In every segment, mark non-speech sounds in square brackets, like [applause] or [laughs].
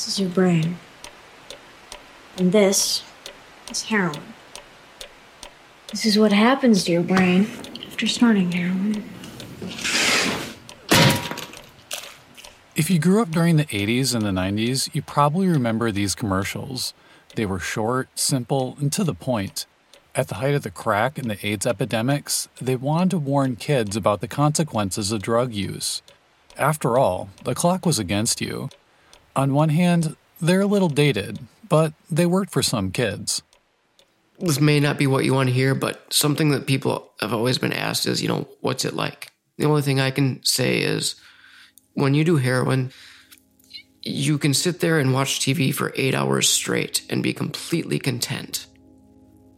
This is your brain. And this is heroin. This is what happens to your brain after snorting heroin. If you grew up during the 80s and the 90s, you probably remember these commercials. They were short, simple, and to the point. At the height of the crack and the AIDS epidemics, they wanted to warn kids about the consequences of drug use. After all, the clock was against you. On one hand, they're a little dated, but they worked for some kids. This may not be what you want to hear, but something that people have always been asked is, you know, what's it like? The only thing I can say is when you do heroin, you can sit there and watch TV for eight hours straight and be completely content.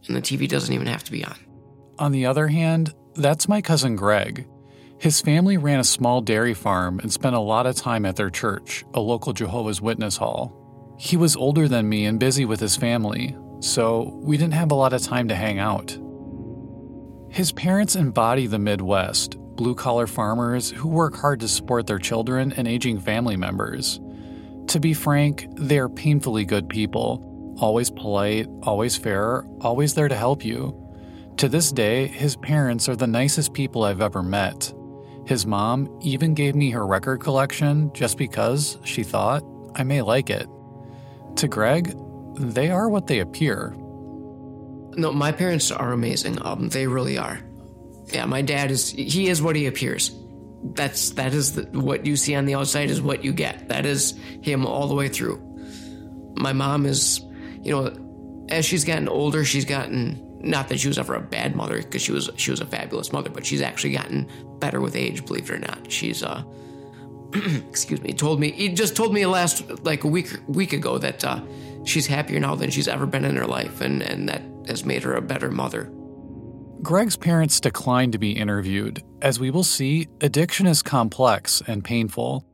And the TV doesn't even have to be on. On the other hand, that's my cousin Greg. His family ran a small dairy farm and spent a lot of time at their church, a local Jehovah's Witness hall. He was older than me and busy with his family, so we didn't have a lot of time to hang out. His parents embody the Midwest, blue collar farmers who work hard to support their children and aging family members. To be frank, they are painfully good people, always polite, always fair, always there to help you. To this day, his parents are the nicest people I've ever met. His mom even gave me her record collection just because she thought I may like it. To Greg, they are what they appear. No, my parents are amazing. Um, they really are. Yeah, my dad is. He is what he appears. That's that is the, what you see on the outside is what you get. That is him all the way through. My mom is, you know, as she's gotten older, she's gotten not that she was ever a bad mother because she was she was a fabulous mother, but she's actually gotten better with age. Believe it or not, she's uh, [clears throat] excuse me, told me he just told me last like a week week ago that uh, she's happier now than she's ever been in her life, and and that has made her a better mother. Greg's parents declined to be interviewed. As we will see, addiction is complex and painful.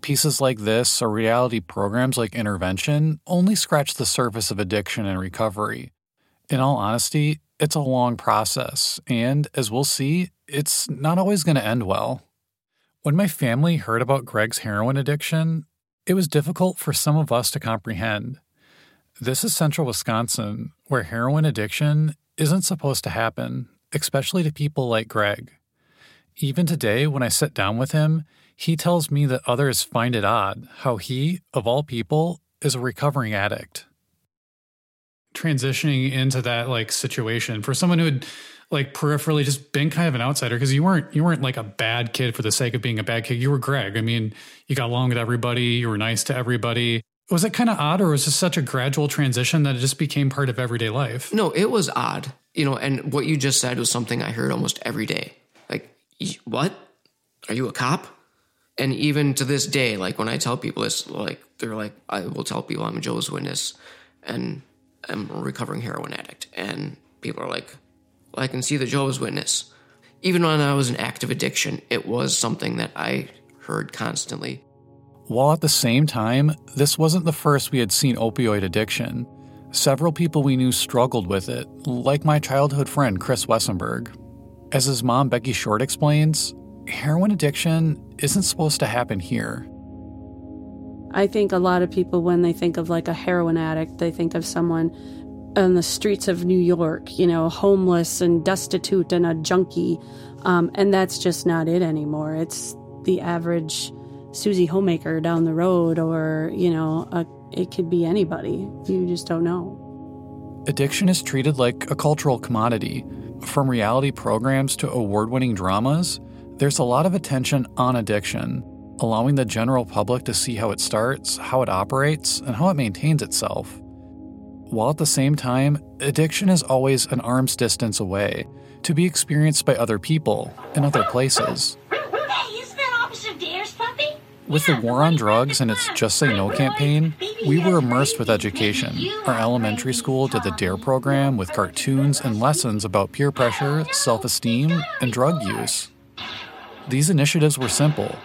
Pieces like this or reality programs like Intervention only scratch the surface of addiction and recovery. In all honesty, it's a long process, and as we'll see, it's not always going to end well. When my family heard about Greg's heroin addiction, it was difficult for some of us to comprehend. This is central Wisconsin, where heroin addiction isn't supposed to happen, especially to people like Greg. Even today, when I sit down with him, he tells me that others find it odd how he, of all people, is a recovering addict. Transitioning into that like situation for someone who had like peripherally just been kind of an outsider because you weren't you weren't like a bad kid for the sake of being a bad kid. You were Greg. I mean, you got along with everybody, you were nice to everybody was it kind of odd or was it such a gradual transition that it just became part of everyday life? No, it was odd. You know, and what you just said was something I heard almost every day. Like, what? Are you a cop? And even to this day, like when I tell people this, like they're like, I will tell people I'm a Jehovah's Witness and I'm a recovering heroin addict. And people are like, well, I can see the Jehovah's Witness. Even when I was in active addiction, it was something that I heard constantly. While at the same time, this wasn't the first we had seen opioid addiction. Several people we knew struggled with it, like my childhood friend Chris Wessenberg. As his mom Becky Short explains, heroin addiction isn't supposed to happen here. I think a lot of people, when they think of like a heroin addict, they think of someone on the streets of New York, you know, homeless and destitute and a junkie. Um, and that's just not it anymore. It's the average Susie Homemaker down the road, or, you know, a, it could be anybody. You just don't know. Addiction is treated like a cultural commodity. From reality programs to award winning dramas, there's a lot of attention on addiction, allowing the general public to see how it starts, how it operates, and how it maintains itself. While at the same time, addiction is always an arm's distance away, to be experienced by other people in other places. With the war on drugs and its Just Say No campaign, we were immersed with education. Our elementary school did the DARE program with cartoons and lessons about peer pressure, self esteem, and drug use. These initiatives were simple.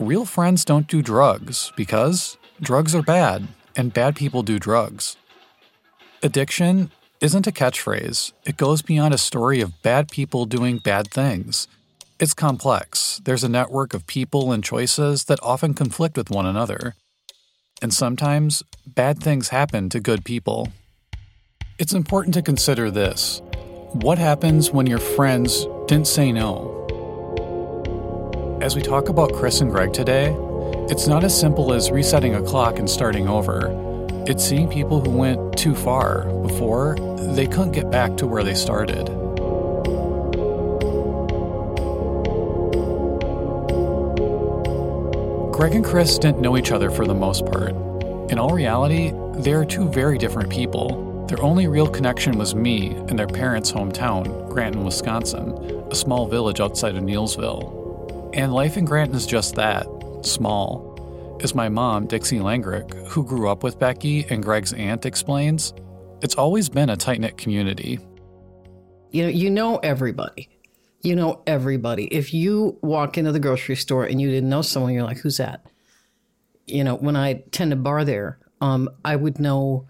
Real friends don't do drugs because drugs are bad, and bad people do drugs. Addiction isn't a catchphrase, it goes beyond a story of bad people doing bad things. It's complex. There's a network of people and choices that often conflict with one another. And sometimes bad things happen to good people. It's important to consider this what happens when your friends didn't say no? As we talk about Chris and Greg today, it's not as simple as resetting a clock and starting over. It's seeing people who went too far before they couldn't get back to where they started. Greg and Chris didn't know each other for the most part. In all reality, they are two very different people. Their only real connection was me and their parents' hometown, Granton, Wisconsin, a small village outside of Neillsville. And life in Granton is just that small. As my mom, Dixie Langrick, who grew up with Becky and Greg's aunt, explains, it's always been a tight knit community. You know, you know everybody you know everybody. If you walk into the grocery store and you didn't know someone, you're like, who's that? You know, when I tend to bar there, um, I would know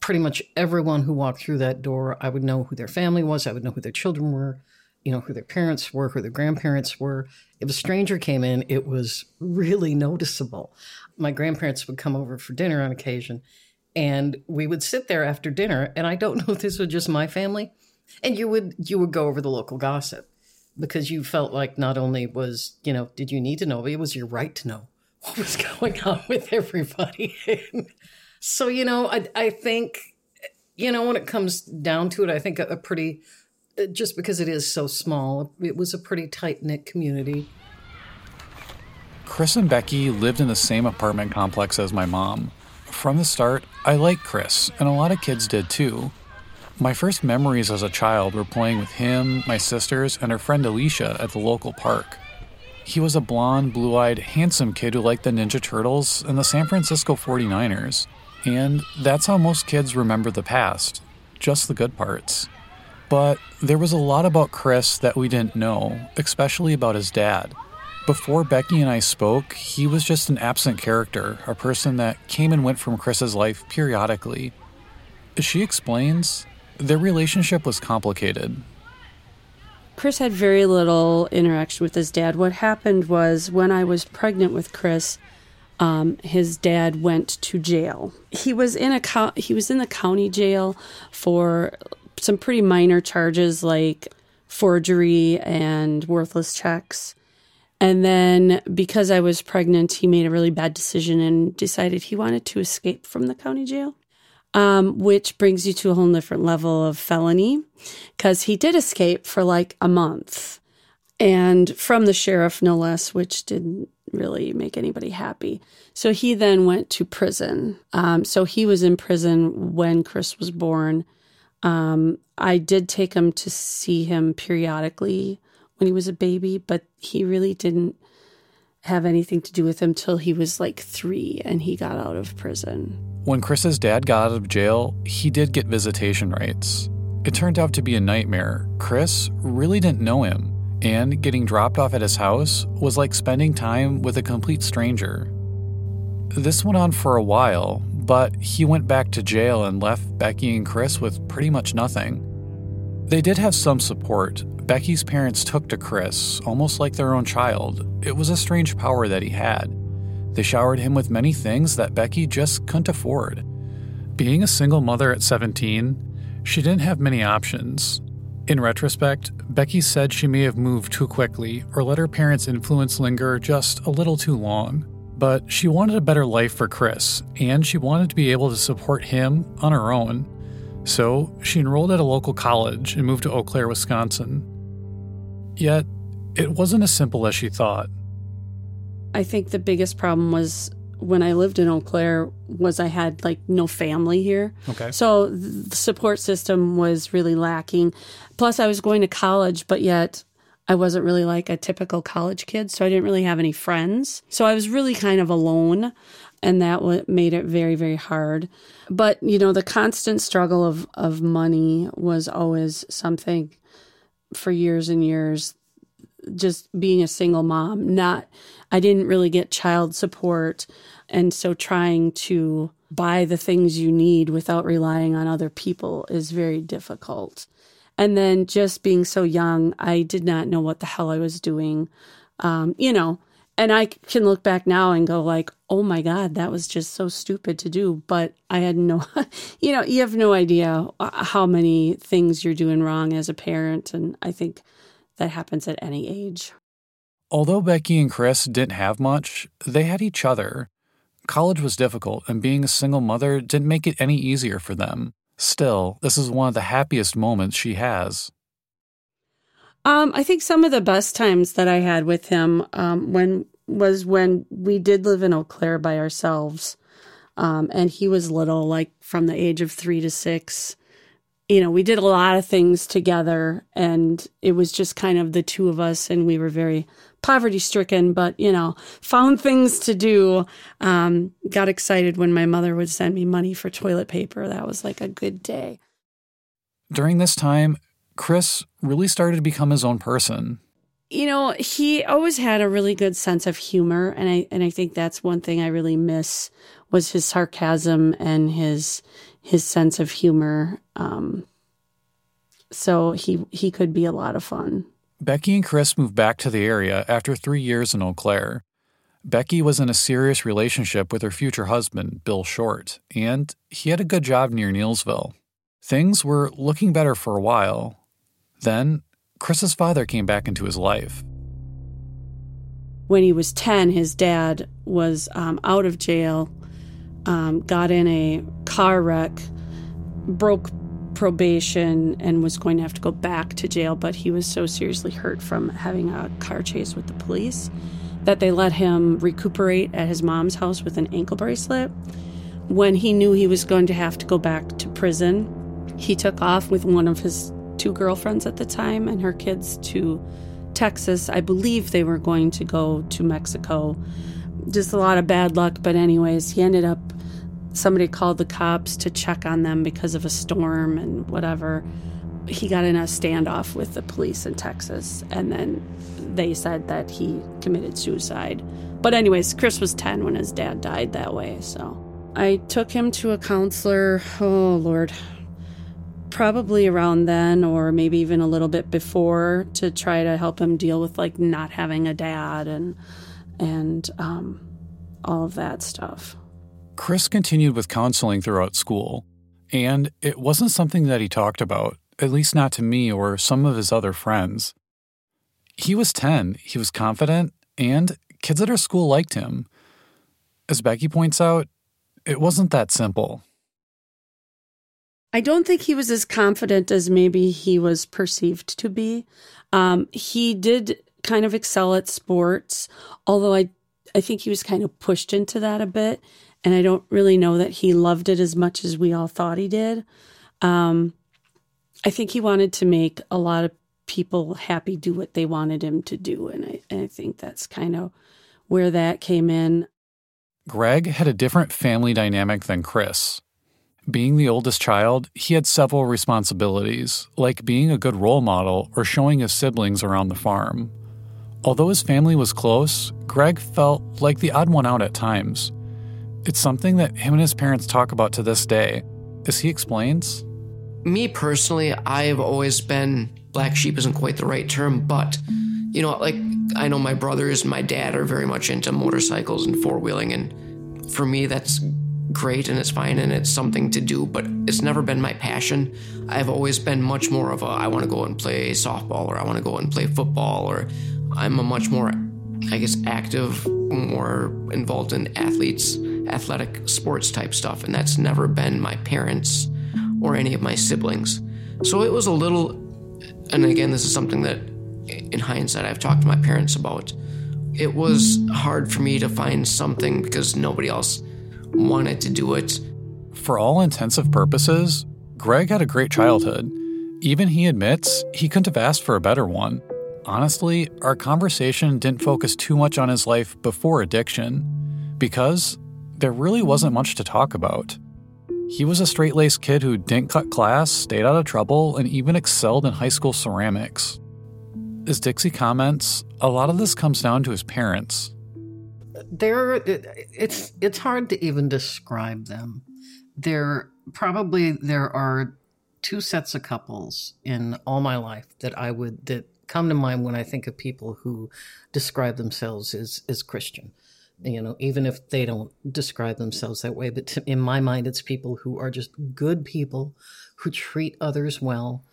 pretty much everyone who walked through that door. I would know who their family was. I would know who their children were, you know, who their parents were, who their grandparents were. If a stranger came in, it was really noticeable. My grandparents would come over for dinner on occasion, and we would sit there after dinner. And I don't [laughs] know if this was just my family, and you would you would go over the local gossip because you felt like not only was, you know, did you need to know, but it was your right to know what was [laughs] going on with everybody. [laughs] so, you know, I, I think, you know, when it comes down to it, I think a, a pretty, Uh, just because it is so small, it was a pretty tight knit community. Chris and Becky lived in the same apartment complex as my mom. From the start, I liked Chris, and a lot of kids did too. My first memories as a child were playing with him, my sisters, and her friend Alicia at the local park. He was a blond, blue eyed, handsome kid who liked the Ninja Turtles and the San Francisco 49ers. And that's how most kids remember the past just the good parts. But there was a lot about Chris that we didn't know, especially about his dad. Before Becky and I spoke, he was just an absent character, a person that came and went from Chris's life periodically. As she explains, their relationship was complicated. Chris had very little interaction with his dad. What happened was when I was pregnant with Chris, um, his dad went to jail. He was in a co- he was in the county jail for some pretty minor charges like forgery and worthless checks. And then because I was pregnant, he made a really bad decision and decided he wanted to escape from the county jail um, which brings you to a whole different level of felony because he did escape for like a month and from the sheriff, no less, which didn't really make anybody happy. So he then went to prison. Um, so he was in prison when Chris was born. Um, I did take him to see him periodically when he was a baby, but he really didn't have anything to do with him till he was like three and he got out of prison. When Chris's dad got out of jail, he did get visitation rights. It turned out to be a nightmare. Chris really didn't know him, and getting dropped off at his house was like spending time with a complete stranger. This went on for a while, but he went back to jail and left Becky and Chris with pretty much nothing. They did have some support. Becky's parents took to Chris, almost like their own child. It was a strange power that he had. They showered him with many things that Becky just couldn't afford. Being a single mother at 17, she didn't have many options. In retrospect, Becky said she may have moved too quickly or let her parents' influence linger just a little too long. But she wanted a better life for Chris, and she wanted to be able to support him on her own. So she enrolled at a local college and moved to Eau Claire, Wisconsin. Yet, it wasn't as simple as she thought. I think the biggest problem was when I lived in Eau Claire was I had like no family here. Okay. So the support system was really lacking. Plus I was going to college, but yet I wasn't really like a typical college kid, so I didn't really have any friends. So I was really kind of alone, and that made it very very hard. But, you know, the constant struggle of of money was always something for years and years just being a single mom, not I didn't really get child support. And so trying to buy the things you need without relying on other people is very difficult. And then just being so young, I did not know what the hell I was doing. Um, you know, and I can look back now and go like, "Oh my god, that was just so stupid to do." But I had no [laughs] you know, you have no idea uh, how many things you're doing wrong as a parent and I think that happens at any age. Although Becky and Chris didn't have much, they had each other. College was difficult, and being a single mother didn't make it any easier for them. Still, this is one of the happiest moments she has. Um, I think some of the best times that I had with him um, when was when we did live in Eau Claire by ourselves, um, and he was little, like from the age of three to six. You know, we did a lot of things together, and it was just kind of the two of us, and we were very poverty stricken, but you know, found things to do. Um, got excited when my mother would send me money for toilet paper. That was like a good day. During this time, Chris really started to become his own person. You know, he always had a really good sense of humor, and I and I think that's one thing I really miss was his sarcasm and his his sense of humor. Um, so he he could be a lot of fun. Becky and Chris moved back to the area after three years in Eau Claire. Becky was in a serious relationship with her future husband, Bill Short, and he had a good job near Neillsville. Things were looking better for a while. Then, Chris's father came back into his life. When he was 10, his dad was um, out of jail, um, got in a car wreck, broke probation and was going to have to go back to jail, but he was so seriously hurt from having a car chase with the police that they let him recuperate at his mom's house with an ankle bracelet. When he knew he was going to have to go back to prison, he took off with one of his two girlfriends at the time and her kids to Texas. I believe they were going to go to Mexico. Just a lot of bad luck, but, anyways, he ended up somebody called the cops to check on them because of a storm and whatever. He got in a standoff with the police in Texas, and then they said that he committed suicide. But, anyways, Chris was 10 when his dad died that way, so. I took him to a counselor, oh Lord, probably around then or maybe even a little bit before to try to help him deal with like not having a dad and and um, all of that stuff. Chris continued with counseling throughout school, and it wasn't something that he talked about, at least not to me or some of his other friends. He was 10, he was confident, and kids at our school liked him. As Becky points out, it wasn't that simple. I don't think he was as confident as maybe he was perceived to be. Um, he did kind of excel at sports, although I I think he was kind of pushed into that a bit and I don't really know that he loved it as much as we all thought he did. Um, I think he wanted to make a lot of people happy, do what they wanted him to do, and I, and I think that's kind of where that came in. Greg had a different family dynamic than Chris. Being the oldest child, he had several responsibilities, like being a good role model or showing his siblings around the farm. Although his family was close, Greg felt like the odd one out at times. It's something that him and his parents talk about to this day, as he explains. Me personally, I've always been black sheep isn't quite the right term, but you know, like I know my brothers and my dad are very much into motorcycles and four wheeling, and for me, that's great and it's fine and it's something to do, but it's never been my passion. I've always been much more of a I want to go and play softball or I want to go and play football or I'm a much more, I guess, active, more involved in athletes athletic sports type stuff, and that's never been my parents or any of my siblings. So it was a little, and again, this is something that in hindsight I've talked to my parents about. It was hard for me to find something because nobody else wanted to do it. For all intensive purposes, Greg had a great childhood. Even he admits he couldn't have asked for a better one. Honestly, our conversation didn't focus too much on his life before addiction because there really wasn't much to talk about. He was a straight laced kid who didn't cut class, stayed out of trouble, and even excelled in high school ceramics. As Dixie comments, a lot of this comes down to his parents. There, it's it's hard to even describe them. There probably there are two sets of couples in all my life that I would that come to mind when I think of people who describe themselves as, as Christian. You know, even if they don't describe themselves that way, but to, in my mind, it's people who are just good people who treat others well,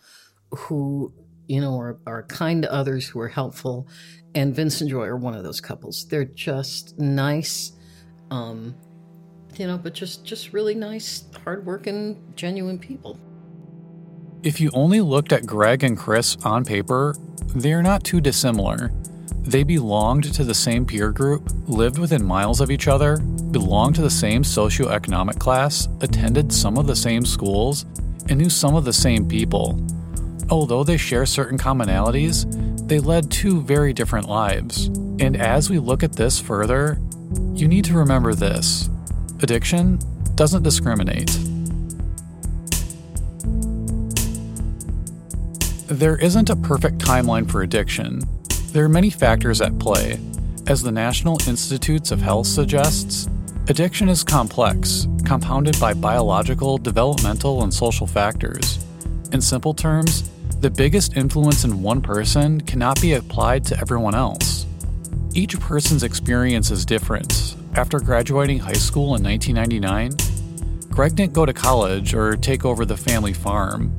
who, you know, are, are kind to others, who are helpful. And Vince and Joy are one of those couples. They're just nice, um, you know, but just just really nice, hardworking, genuine people. If you only looked at Greg and Chris on paper, they're not too dissimilar. They belonged to the same peer group, lived within miles of each other, belonged to the same socioeconomic class, attended some of the same schools, and knew some of the same people. Although they share certain commonalities, they led two very different lives. And as we look at this further, you need to remember this addiction doesn't discriminate. There isn't a perfect timeline for addiction. There are many factors at play. As the National Institutes of Health suggests, addiction is complex, compounded by biological, developmental, and social factors. In simple terms, the biggest influence in one person cannot be applied to everyone else. Each person's experience is different. After graduating high school in 1999, Greg didn't go to college or take over the family farm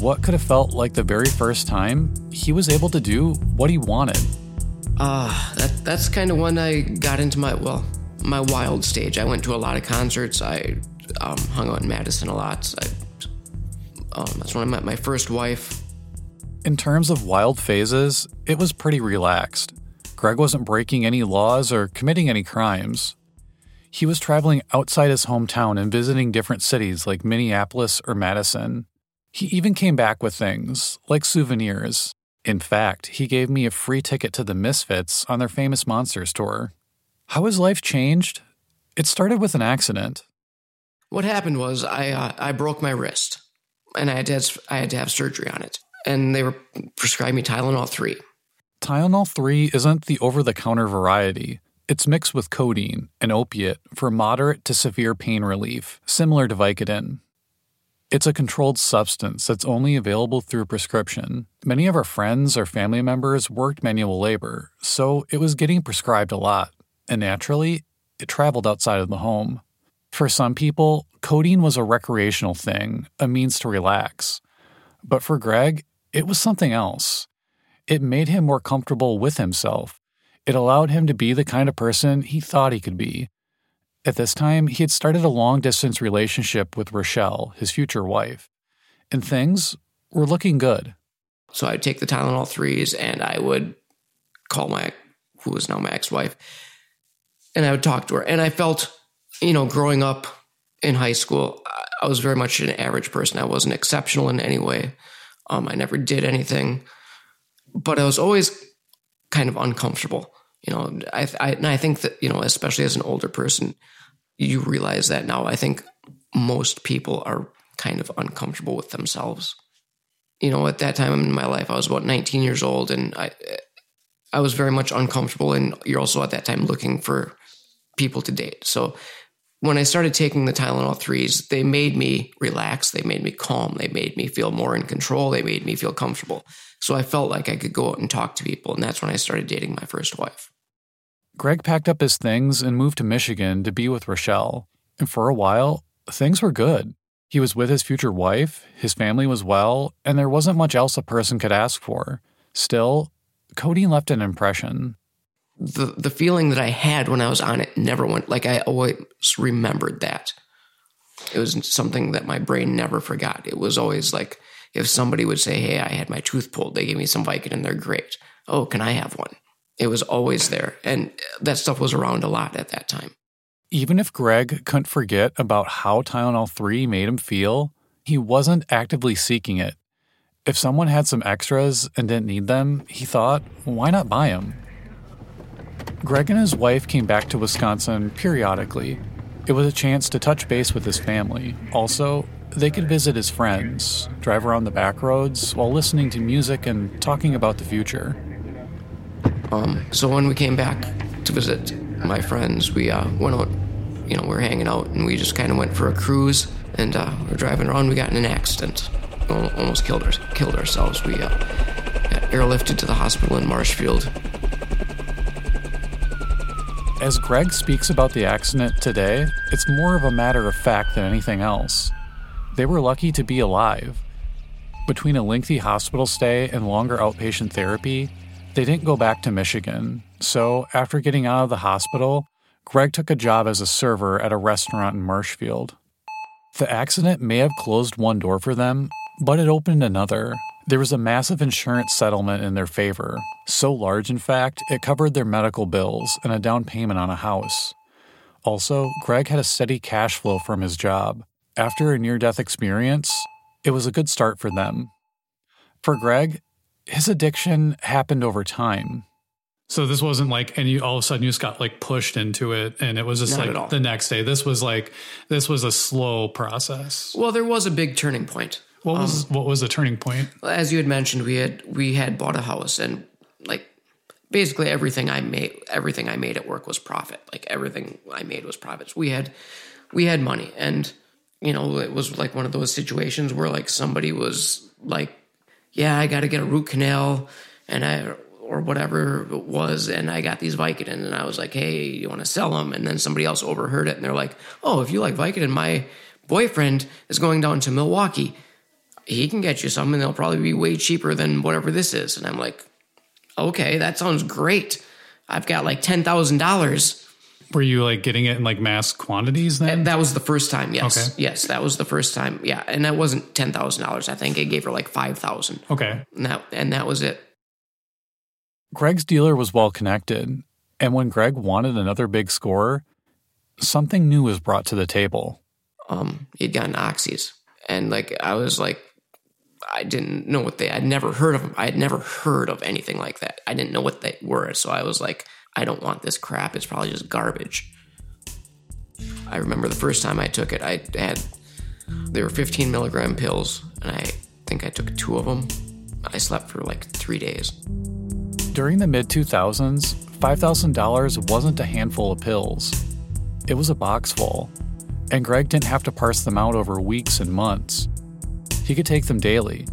what could have felt like the very first time he was able to do what he wanted. Ah, uh, that, that's kind of when I got into my, well, my wild stage. I went to a lot of concerts. I um, hung out in Madison a lot. I, um, that's when I met my first wife. In terms of wild phases, it was pretty relaxed. Greg wasn't breaking any laws or committing any crimes. He was traveling outside his hometown and visiting different cities like Minneapolis or Madison. He even came back with things, like souvenirs. In fact, he gave me a free ticket to the Misfits on their famous Monsters tour. How his life changed? It started with an accident. What happened was I uh, I broke my wrist, and I had to have, I had to have surgery on it, and they were prescribed me Tylenol three. Tylenol three isn't the over the counter variety. It's mixed with codeine, an opiate, for moderate to severe pain relief, similar to Vicodin. It's a controlled substance that's only available through prescription. Many of our friends or family members worked manual labor, so it was getting prescribed a lot, and naturally, it traveled outside of the home. For some people, codeine was a recreational thing, a means to relax. But for Greg, it was something else. It made him more comfortable with himself. It allowed him to be the kind of person he thought he could be, at this time, he had started a long distance relationship with Rochelle, his future wife, and things were looking good. So I'd take the Tylenol threes and I would call my, who was now my ex wife, and I would talk to her. And I felt, you know, growing up in high school, I was very much an average person. I wasn't exceptional in any way. Um, I never did anything, but I was always kind of uncomfortable. You know, I, I, and I think that, you know, especially as an older person, you realize that now. I think most people are kind of uncomfortable with themselves. You know, at that time in my life, I was about 19 years old, and I, I was very much uncomfortable. And you're also at that time looking for people to date. So when I started taking the Tylenol threes, they made me relax. They made me calm. They made me feel more in control. They made me feel comfortable. So I felt like I could go out and talk to people. And that's when I started dating my first wife. Greg packed up his things and moved to Michigan to be with Rochelle. And for a while, things were good. He was with his future wife, his family was well, and there wasn't much else a person could ask for. Still, codeine left an impression. The the feeling that I had when I was on it never went like I always remembered that. It was something that my brain never forgot. It was always like if somebody would say, Hey, I had my tooth pulled, they gave me some Vicodin, they're great. Oh, can I have one? It was always there. And that stuff was around a lot at that time. Even if Greg couldn't forget about how Tylenol 3 made him feel, he wasn't actively seeking it. If someone had some extras and didn't need them, he thought, why not buy them? Greg and his wife came back to Wisconsin periodically. It was a chance to touch base with his family. Also, they could visit his friends, drive around the back roads while listening to music and talking about the future. Um, so when we came back to visit my friends, we uh, went out, you know, we were hanging out and we just kind of went for a cruise and uh, we are driving around. We got in an accident, almost killed, our, killed ourselves. We uh, airlifted to the hospital in Marshfield. As Greg speaks about the accident today, it's more of a matter of fact than anything else. They were lucky to be alive. Between a lengthy hospital stay and longer outpatient therapy, they didn't go back to Michigan. So, after getting out of the hospital, Greg took a job as a server at a restaurant in Marshfield. The accident may have closed one door for them, but it opened another. There was a massive insurance settlement in their favor, so large, in fact, it covered their medical bills and a down payment on a house. Also, Greg had a steady cash flow from his job. After a near death experience, it was a good start for them. For Greg, his addiction happened over time. So this wasn't like, and you all of a sudden you just got like pushed into it, and it was just Not like the next day. This was like, this was a slow process. Well, there was a big turning point. What was um, what was the turning point? As you had mentioned, we had we had bought a house, and like basically everything I made, everything I made at work was profit. Like everything I made was profits. We had we had money, and you know it was like one of those situations where like somebody was like, "Yeah, I got to get a root canal," and I or whatever it was, and I got these Vicodin, and I was like, "Hey, you want to sell them?" And then somebody else overheard it, and they're like, "Oh, if you like Vicodin, my boyfriend is going down to Milwaukee. He can get you some, and they'll probably be way cheaper than whatever this is." And I'm like, "Okay, that sounds great. I've got like ten thousand dollars." Were you like getting it in like mass quantities then? That was the first time. Yes, Okay. yes, that was the first time. Yeah, and that wasn't ten thousand dollars. I think It gave her like five thousand, okay. and that and that was it. Greg's dealer was well connected, and when Greg wanted another big score, something new was brought to the table. um, he'd gotten oxys, and like I was like, I didn't know what they. I'd never heard of them. I had never heard of anything like that. I didn't know what they were, so I was like, I don't want this crap. It's probably just garbage. I remember the first time I took it, I had they were 15 milligram pills, and I think I took two of them. I slept for like three days. During the mid 2000s, $5,000 wasn't a handful of pills, it was a box full. And Greg didn't have to parse them out over weeks and months. He could take them daily.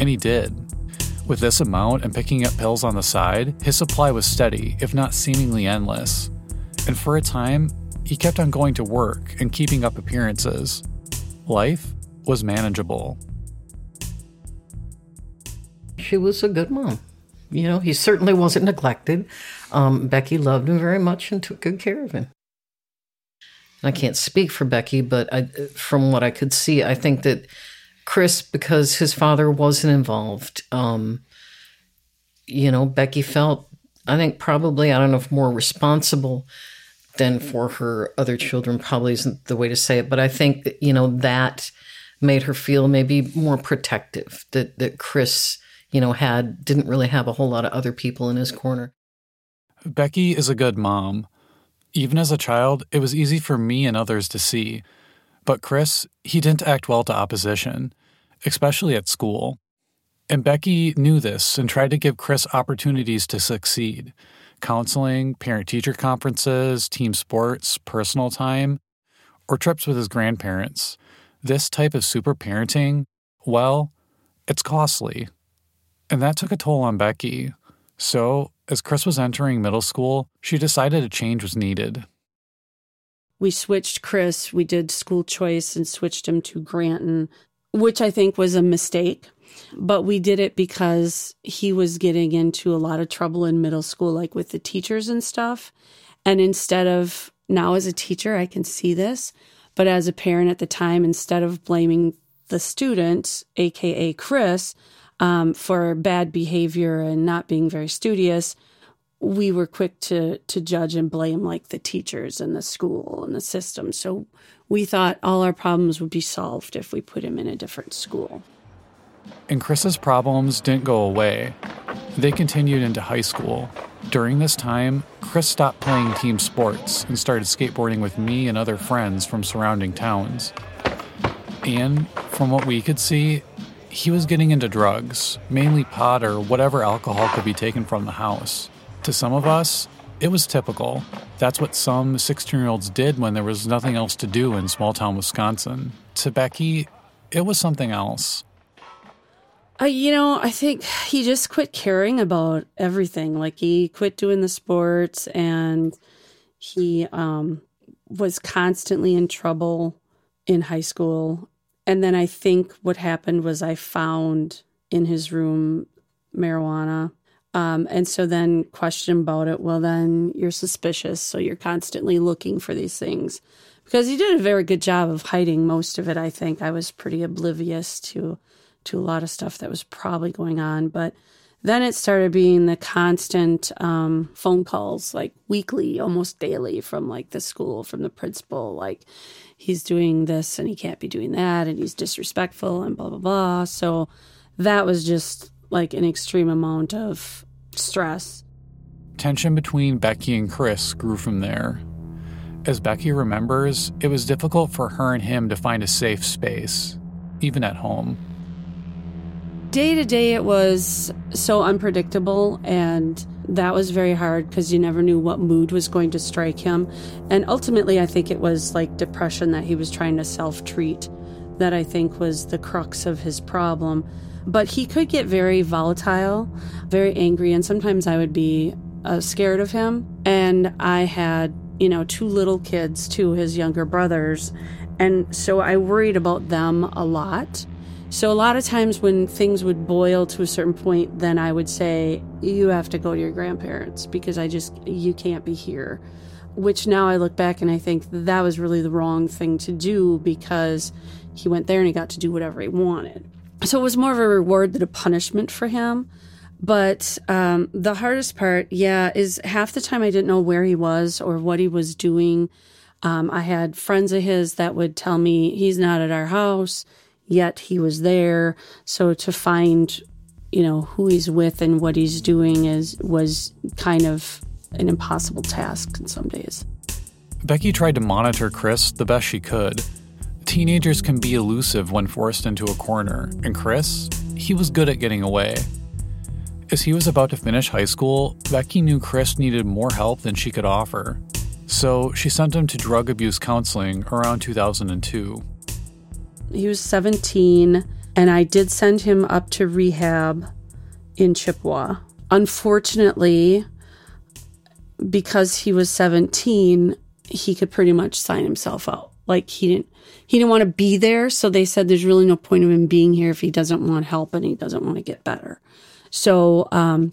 And he did. With this amount and picking up pills on the side, his supply was steady, if not seemingly endless. And for a time, he kept on going to work and keeping up appearances. Life was manageable. She was a good mom. You know, he certainly wasn't neglected. Um, Becky loved him very much and took good care of him. I can't speak for Becky, but I, from what I could see, I think that Chris, because his father wasn't involved, um, you know, Becky felt, I think, probably, I don't know if more responsible than for her other children, probably isn't the way to say it, but I think you know, that made her feel maybe more protective that, that Chris, you know, had, didn't really have a whole lot of other people in his corner. Becky is a good mom. Even as a child, it was easy for me and others to see. But Chris, he didn't act well to opposition, especially at school. And Becky knew this and tried to give Chris opportunities to succeed counseling, parent teacher conferences, team sports, personal time, or trips with his grandparents. This type of super parenting, well, it's costly. And that took a toll on Becky. So, as Chris was entering middle school, she decided a change was needed. we switched Chris. We did school choice and switched him to Granton, which I think was a mistake. But we did it because he was getting into a lot of trouble in middle school, like with the teachers and stuff. And instead of now as a teacher, I can see this, but as a parent at the time, instead of blaming the student, AKA Chris, um, for bad behavior and not being very studious, we were quick to to judge and blame like the teachers and the school and the system. So we thought all our problems would be solved if we put him in a different school. And Chris's problems didn't go away. They continued into high school. During this time, Chris stopped playing team sports and started skateboarding with me and other friends from surrounding towns. And from what we could see, he was getting into drugs, mainly pot or whatever alcohol could be taken from the house. To some of us, it was typical. That's what some 16 year olds did when there was nothing else to do in small town Wisconsin. To Becky, it was something else. You know, I think he just quit caring about everything. Like he quit doing the sports and he um, was constantly in trouble in high school. And then I think what happened was I found in his room marijuana. Um, and so then question about it. Well, then you're suspicious. So you're constantly looking for these things because he did a very good job of hiding most of it. I think I was pretty oblivious to to a lot of stuff that was probably going on, but then it started being the constant um, phone calls, like weekly, almost daily, from like the school, from the principal, like he's doing this and he can't be doing that, and he's disrespectful and blah blah blah. So that was just like an extreme amount of stress. Tension between Becky and Chris grew from there. As Becky remembers, it was difficult for her and him to find a safe space, even at home. Day to day, it was so unpredictable, and that was very hard because you never knew what mood was going to strike him. And ultimately, I think it was like depression that he was trying to self treat, that I think was the crux of his problem. But he could get very volatile, very angry, and sometimes I would be uh, scared of him. And I had, you know, two little kids, two his younger brothers. And so I worried about them a lot. So a lot of times when things would boil to a certain point, then I would say, you have to go to your grandparents because I just, you can't be here. Which now I look back and I think that was really the wrong thing to do because he went there and he got to do whatever he wanted. So it was more of a reward than a punishment for him. But um, the hardest part, yeah, is half the time I didn't know where he was or what he was doing. Um, I had friends of his that would tell me he's not at our house, yet he was there. So to find, you know, who he's with and what he's doing is was kind of an impossible task in some days. Becky tried to monitor Chris the best she could. Teenagers can be elusive when forced into a corner, and Chris, he was good at getting away. As he was about to finish high school, Becky knew Chris needed more help than she could offer. So she sent him to drug abuse counseling around 2002. He was 17, and I did send him up to rehab in Chippewa. Unfortunately, because he was 17, he could pretty much sign himself out. Like he didn't he didn't want to be there, so they said there's really no point of him being here if he doesn't want help and he doesn't want to get better. So um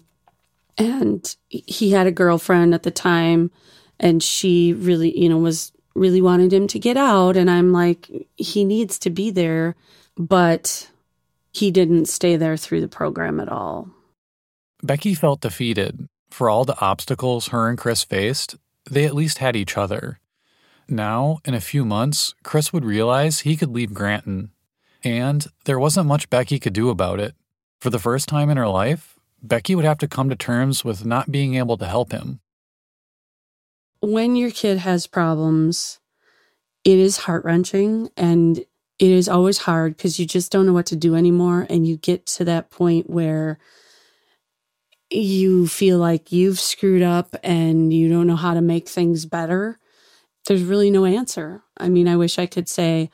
and he had a girlfriend at the time and she really, you know, was really wanted him to get out and I'm like he needs to be there, but he didn't stay there through the program at all. Becky felt defeated. For all the obstacles her and Chris faced, they at least had each other. Now, in a few months, Chris would realize he could leave Granton. And there wasn't much Becky could do about it. For the first time in her life, Becky would have to come to terms with not being able to help him. When your kid has problems, it is heart wrenching and it is always hard because you just don't know what to do anymore. And you get to that point where you feel like you've screwed up and you don't know how to make things better there's really no answer. I mean, I wish I could say,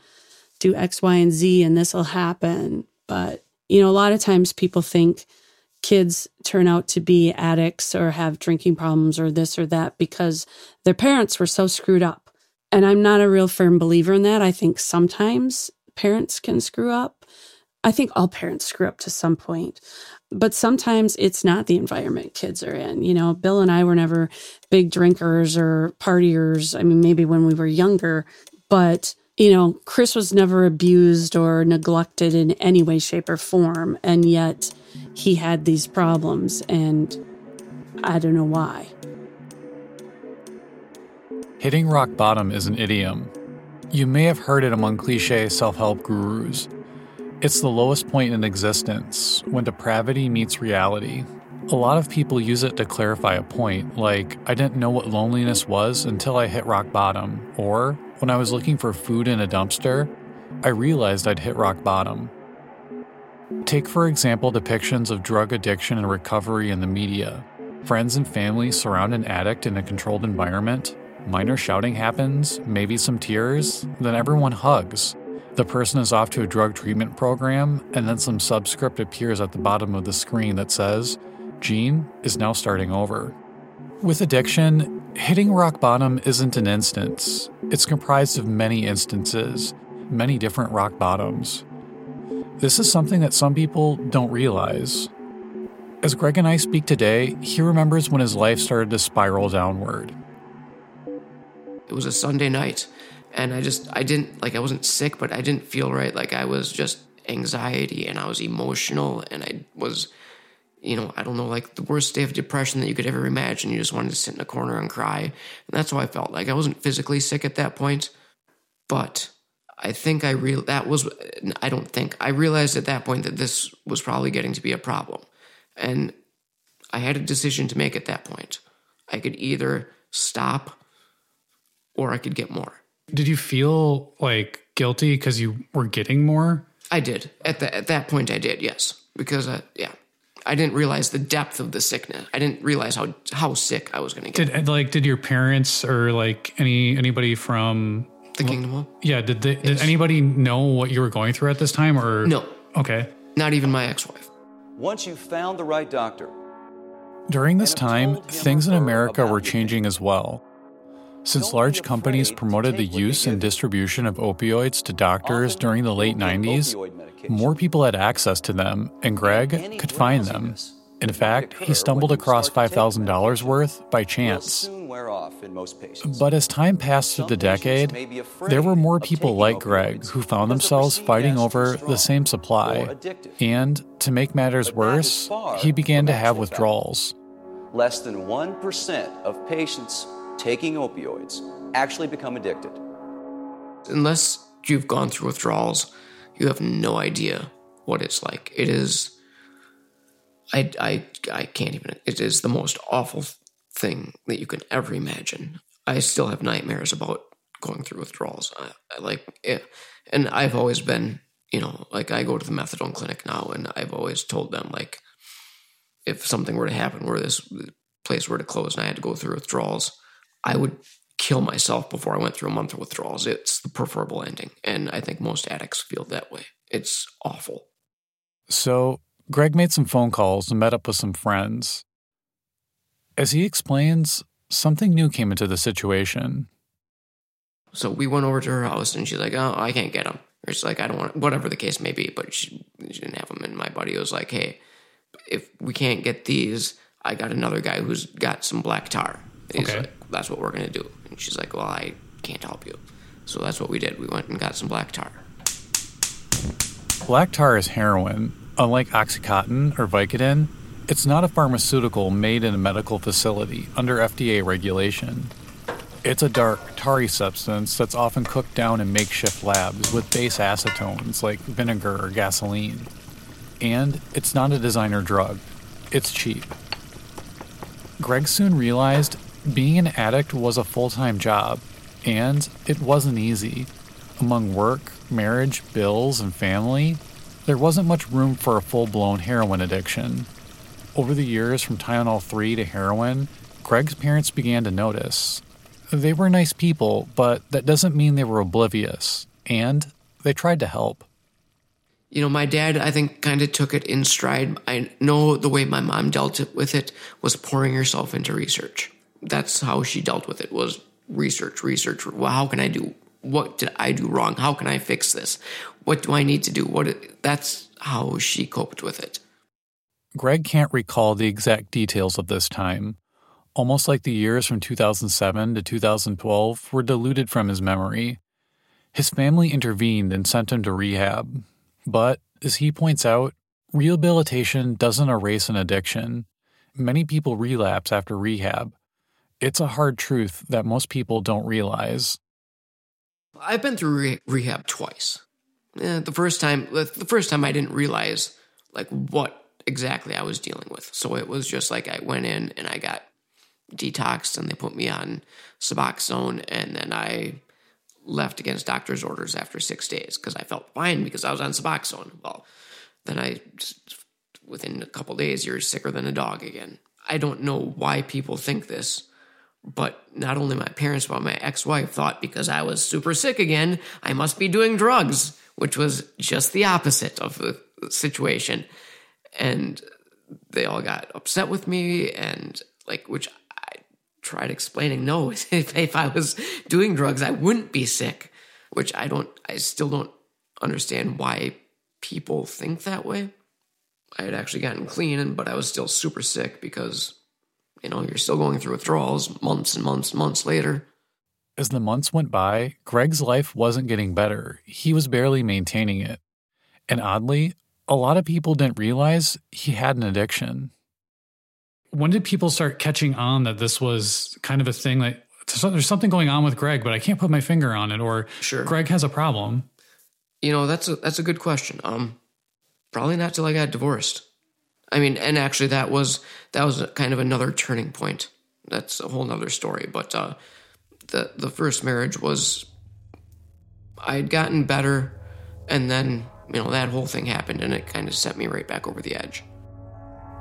do X, Y, and Z and this will happen. But, you know, a lot of times people think kids turn out to be addicts or have drinking problems or this or that because their parents were so screwed up. And I'm not a real firm believer in that. I think sometimes parents can screw up. I think all parents screw up to some point but sometimes it's not the environment kids are in. You know, Bill and I were never big drinkers or partiers. I mean, maybe when we were younger, but you know, Chris was never abused or neglected in any way, shape, or form. And yet he had these problems, and I don't know why. Hitting rock bottom is an idiom. You may have heard it among cliche self help gurus. It's the lowest point in existence, when depravity meets reality. A lot of people use it to clarify a point, like, I didn't know what loneliness was until I hit rock bottom, or, when I was looking for food in a dumpster, I realized I'd hit rock bottom. Take, for example, depictions of drug addiction and recovery in the media. Friends and family surround an addict in a controlled environment. Minor shouting happens, maybe some tears, then everyone hugs the person is off to a drug treatment program, and then some subscript appears at the bottom of the screen that says, Gene is now starting over. With addiction, hitting rock bottom isn't an instance, it's comprised of many instances, many different rock bottoms. This is something that some people don't realize. As Greg and I speak today, he remembers when his life started to spiral downward. It was a Sunday night, and I just, I didn't, like, I wasn't sick, but I didn't feel right. Like, I was just anxiety and I was emotional, and I was you know, I don't know, like the worst day of depression that you could ever imagine. You just wanted to sit in a corner and cry. And that's how I felt. Like I wasn't physically sick at that point, but I think I real that was I don't think I realized at that point that this was probably getting to be a problem. And I had a decision to make at that point. I could either stop or I could get more. Did you feel like guilty because you were getting more? I did. At the, at that point I did. Yes. Because uh, yeah. I didn't realize the depth of the sickness. I didn't realize how how sick I was going to get. Did like did your parents or like any anybody from the Kingdom Hall? Yeah, did they, did anybody know what you were going through at this time or No. Okay. Not even my ex-wife. Once you found the right doctor, During this time, things in America were changing as well. Since large companies promoted the take what they use and distribution of opioids to doctors during the late 90s, more people had access to them, and Greg could find them. In fact, he stumbled across start to take $5,000 worth by chance. soon wear off in most patients. But as time passed through the decade, may be afraid there were more people like Greg who found themselves fighting over the same supply. And to make matters But that is worse, he began to have withdrawals. Less than 1% of patients taking opioids actually become addicted. Unless you've gone through withdrawals, you have no idea what it's like. It is I I I can't even it is the most awful thing that you can ever imagine. I still have nightmares about going through withdrawals. I, I like it, and I've always been, you know, like I go to the methadone clinic now, and I've always told them like, if something were to happen where this place were to close and I had to go through withdrawals, I would kill myself before I went through a month of withdrawals. It's the preferable ending, and I think most addicts feel that way. It's awful. So, Greg made some phone calls and met up with some friends. As he explains, something new came into the situation. So we went over to her house, and she's like, "Oh, I can't get them." Or she's like, "I don't want," whatever the case may be. But she, she didn't have them. And my buddy was like, "Hey, if we can't get these, I got another guy who's got some black tar." He's Okay. like, "That's what we're gonna do." And she's like, "Well, I can't help you." So that's what we did. We went and got some black tar. Black tar is heroin. Unlike Oxycontin or Vicodin, it's not a pharmaceutical made in a medical facility under FDA regulation. It's a dark, tarry substance that's often cooked down in makeshift labs with base acetones like vinegar or gasoline. And it's not a designer drug, it's cheap. Greg soon realized being an addict was a full time job, and it wasn't easy. Among work, marriage, bills, and family, there wasn't much room for a full blown heroin addiction. Over the years, from Tylenol 3 to heroin, Greg's parents began to notice. They were nice people, but that doesn't mean they were oblivious, and they tried to help. You know, my dad, I think, kind of took it in stride. I know the way my mom dealt with it was pouring herself into research. That's how she dealt with it was research, research. Well, how can I do? What did I do wrong? How can I fix this? What do I need to do? What? That's how she coped with it. Greg can't recall the exact details of this time, almost like the years from 2007 to 2012 were diluted from his memory. His family intervened and sent him to rehab. But, as he points out, rehabilitation doesn't erase an addiction. Many people relapse after rehab. It's a hard truth that most people don't realize. I've been through re- rehab twice. Eh, the first time, the first time I didn't realize like what exactly I was dealing with. So it was just like I went in and I got detoxed, and they put me on Suboxone, and then I left against doctor's orders after six days because I felt fine because I was on Suboxone. Well, then I within a couple days you're sicker than a dog again. I don't know why people think this, But not only my parents, but my ex wife thought because I was super sick again, I must be doing drugs, which was just the opposite of the situation. And they all got upset with me, and like, which I tried explaining no, [laughs] if, if I was doing drugs, I wouldn't be sick, which I don't, I still don't understand why people think that way. I had actually gotten clean, but I was still super sick because, you know, you're still going through withdrawals months and months and months later. As the months went by, Greg's life wasn't getting better. He was barely maintaining it. And oddly, a lot of people didn't realize he had an addiction. When did people start catching on that this was kind of a thing like there's something going on with Greg, but I can't put my finger on it, or Sure. Greg has a problem? You know, that's a that's a good question. Um, probably not till I got divorced. I mean, and actually, that was that was kind of another turning point. That's a whole nother story. But uh, the the first marriage was I had gotten better, and then you know that whole thing happened, and it kind of set me right back over the edge.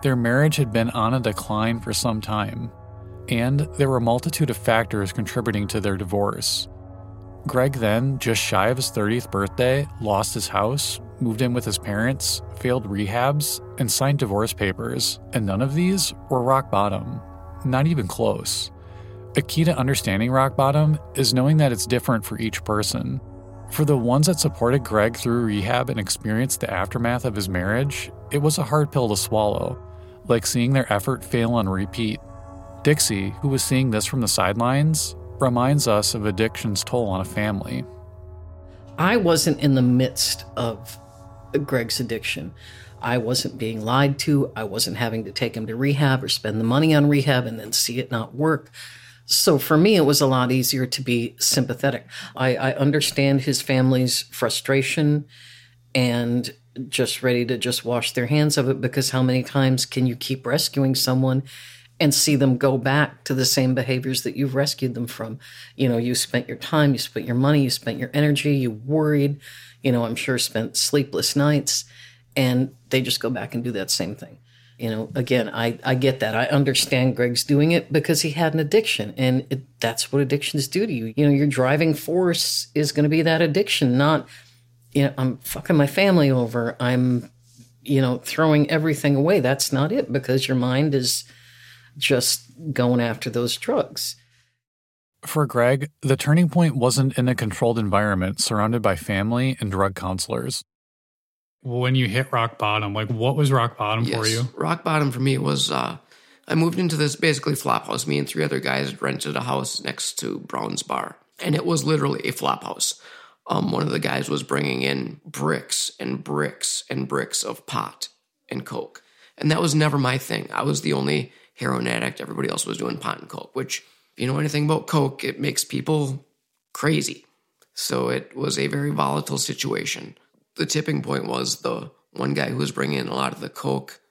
Their marriage had been on a decline for some time, and there were a multitude of factors contributing to their divorce. Greg then, just shy of his 30th birthday, lost his house, moved in with his parents, failed rehabs, and signed divorce papers, and none of these were rock bottom. Not even close. A key to understanding rock bottom is knowing that it's different for each person. For the ones that supported Greg through rehab and experienced the aftermath of his marriage, it was a hard pill to swallow, like seeing their effort fail on repeat. Dixie, who was seeing this from the sidelines, reminds us of addiction's toll on a family. I wasn't in the midst of Greg's addiction. I wasn't being lied to. I wasn't having to take him to rehab or spend the money on rehab and then see it not work. So for me, it was a lot easier to be sympathetic. I, I understand his family's frustration and just ready to just wash their hands of it because how many times can you keep rescuing someone and see them go back to the same behaviors that you've rescued them from. You know, you spent your time, you spent your money, you spent your energy, you worried, you know, I'm sure spent sleepless nights, and they just go back and do that same thing. You know, again, I, I get that. I understand Greg's doing it because he had an addiction, and it, that's what addictions do to you. You know, your driving force is going to be that addiction, not, you know, I'm fucking my family over. I'm, you know, throwing everything away. That's not it because your mind is just going after those drugs. For Greg, the turning point wasn't in a controlled environment surrounded by family and drug counselors. When you hit rock bottom, like what was rock bottom for you? Rock bottom for me was uh, I moved into this basically flop house. Me and three other guys rented a house next to Brown's Bar, and it was literally a flop house. Um, one of the guys was bringing in bricks and bricks and bricks of pot and coke, and that was never my thing. I was the only heroin addict. Everybody else was doing pot and coke, which, if you know anything about coke, it makes people crazy. So it was a very volatile situation. The tipping point was the one guy who was bringing in a lot of the coke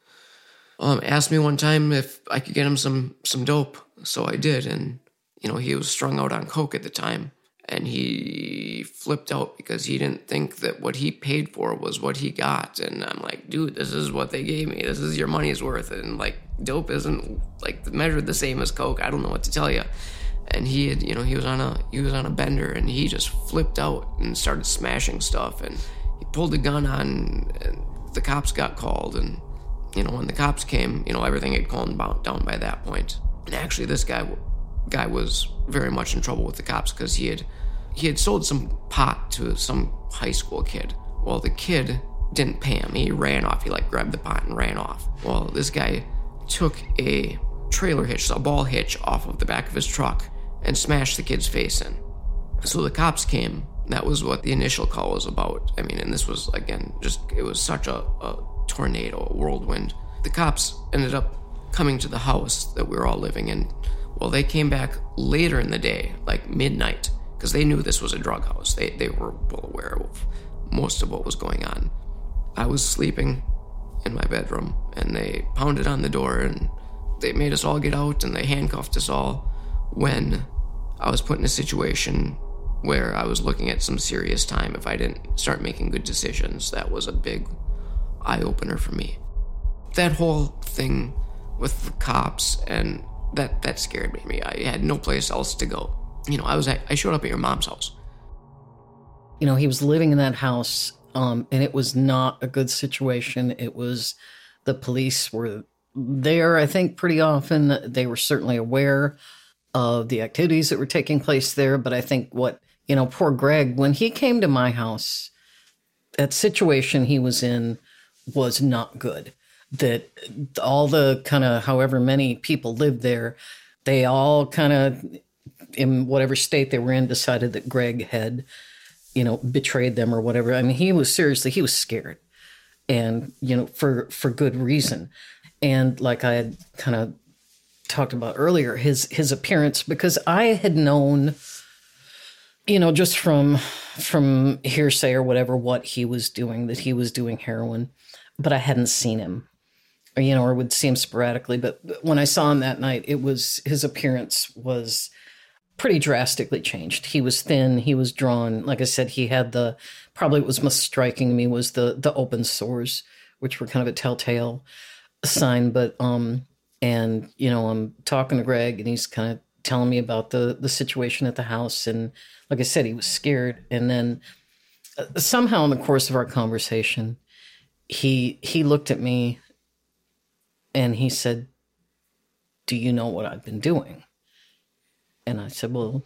um, asked me one time if I could get him some some dope. So I did, and you know he was strung out on coke at the time, and he flipped out because he didn't think that what he paid for was what he got. And I'm like, dude, this is what they gave me. This is your money's worth. And like, dope isn't like measured the same as coke. I don't know what to tell you. And he had, you know, he was on a he was on a bender, and he just flipped out and started smashing stuff. And he pulled a gun on, and the cops got called. And you know, when the cops came, you know, everything had calmed down by that point. And actually, this guy guy was very much in trouble with the cops because he had he had sold some pot to some high school kid. Well, the kid didn't pay him. He ran off. He like grabbed the pot and ran off. Well, this guy took a trailer hitch, a ball hitch off of the back of his truck and smashed the kid's face in. So the cops came. That was what the initial call was about. I mean, and this was again just it was such a, a tornado, a whirlwind. The cops ended up coming to the house that we were all living in. Well, they came back later in the day, like midnight, because they knew this was a drug house. They, they were well aware of most of what was going on. I was sleeping in my bedroom, and they pounded on the door, and they made us all get out, and they handcuffed us all when I was put in a situation where I was looking at some serious time if I didn't start making good decisions. That was a big eye opener for me. That whole thing with the cops and that that scared me. I had no place else to go. You know, I was I showed up at your mom's house. You know, he was living in that house, um, and it was not a good situation. It was the police were there. I think pretty often they were certainly aware of the activities that were taking place there. But I think what you know, poor Greg, when he came to my house, that situation he was in was not good that all the kind of however many people lived there, they all kind of in whatever state they were in decided that Greg had, you know, betrayed them or whatever. I mean, he was seriously he was scared, and you know for for good reason, and like I had kind of talked about earlier, his his appearance because I had known you know just from from hearsay or whatever what he was doing that he was doing heroin but i hadn't seen him you know, or would see him sporadically. But when I saw him that night, it was his appearance was pretty drastically changed. He was thin, he was drawn. Like I said, he had the probably what was most striking to me was the the open sores, which were kind of a telltale sign. But um, and you know, I'm talking to Greg, and he's kind of telling me about the the situation at the house, and like I said, he was scared. And then uh, somehow in the course of our conversation, he he looked at me and he said, Do you know what I've been doing? And I said, Well,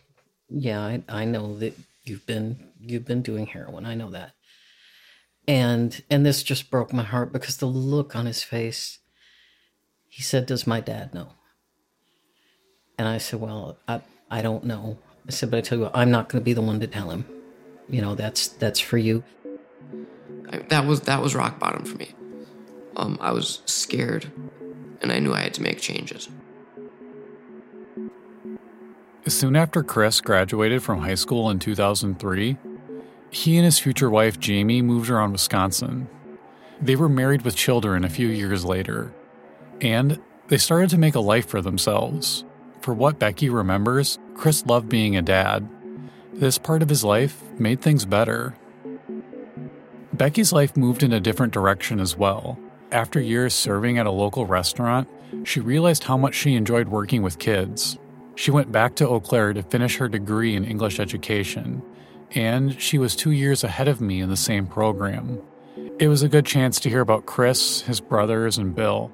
yeah, I, I know that you've been you've been doing heroin. I know that. And and this just broke my heart because the look on his face, he said, Does my dad know? And I said, Well, I I don't know. I said, but I tell you what, I'm not gonna be the one to tell him. You know, that's that's for you. That was that was rock bottom for me. Um, I was scared, and I knew I had to make changes. Soon after Chris graduated from high school in 2003, he and his future wife Jamie moved around Wisconsin. They were married with children a few years later, and they started to make a life for themselves. For what Becky remembers, Chris loved being a dad. This part of his life made things better. Becky's life moved in a different direction as well. After years serving at a local restaurant, she realized how much she enjoyed working with kids. She went back to Eau Claire to finish her degree in English education, and she was two years ahead of me in the same program. It was a good chance to hear about Chris, his brothers, and Bill.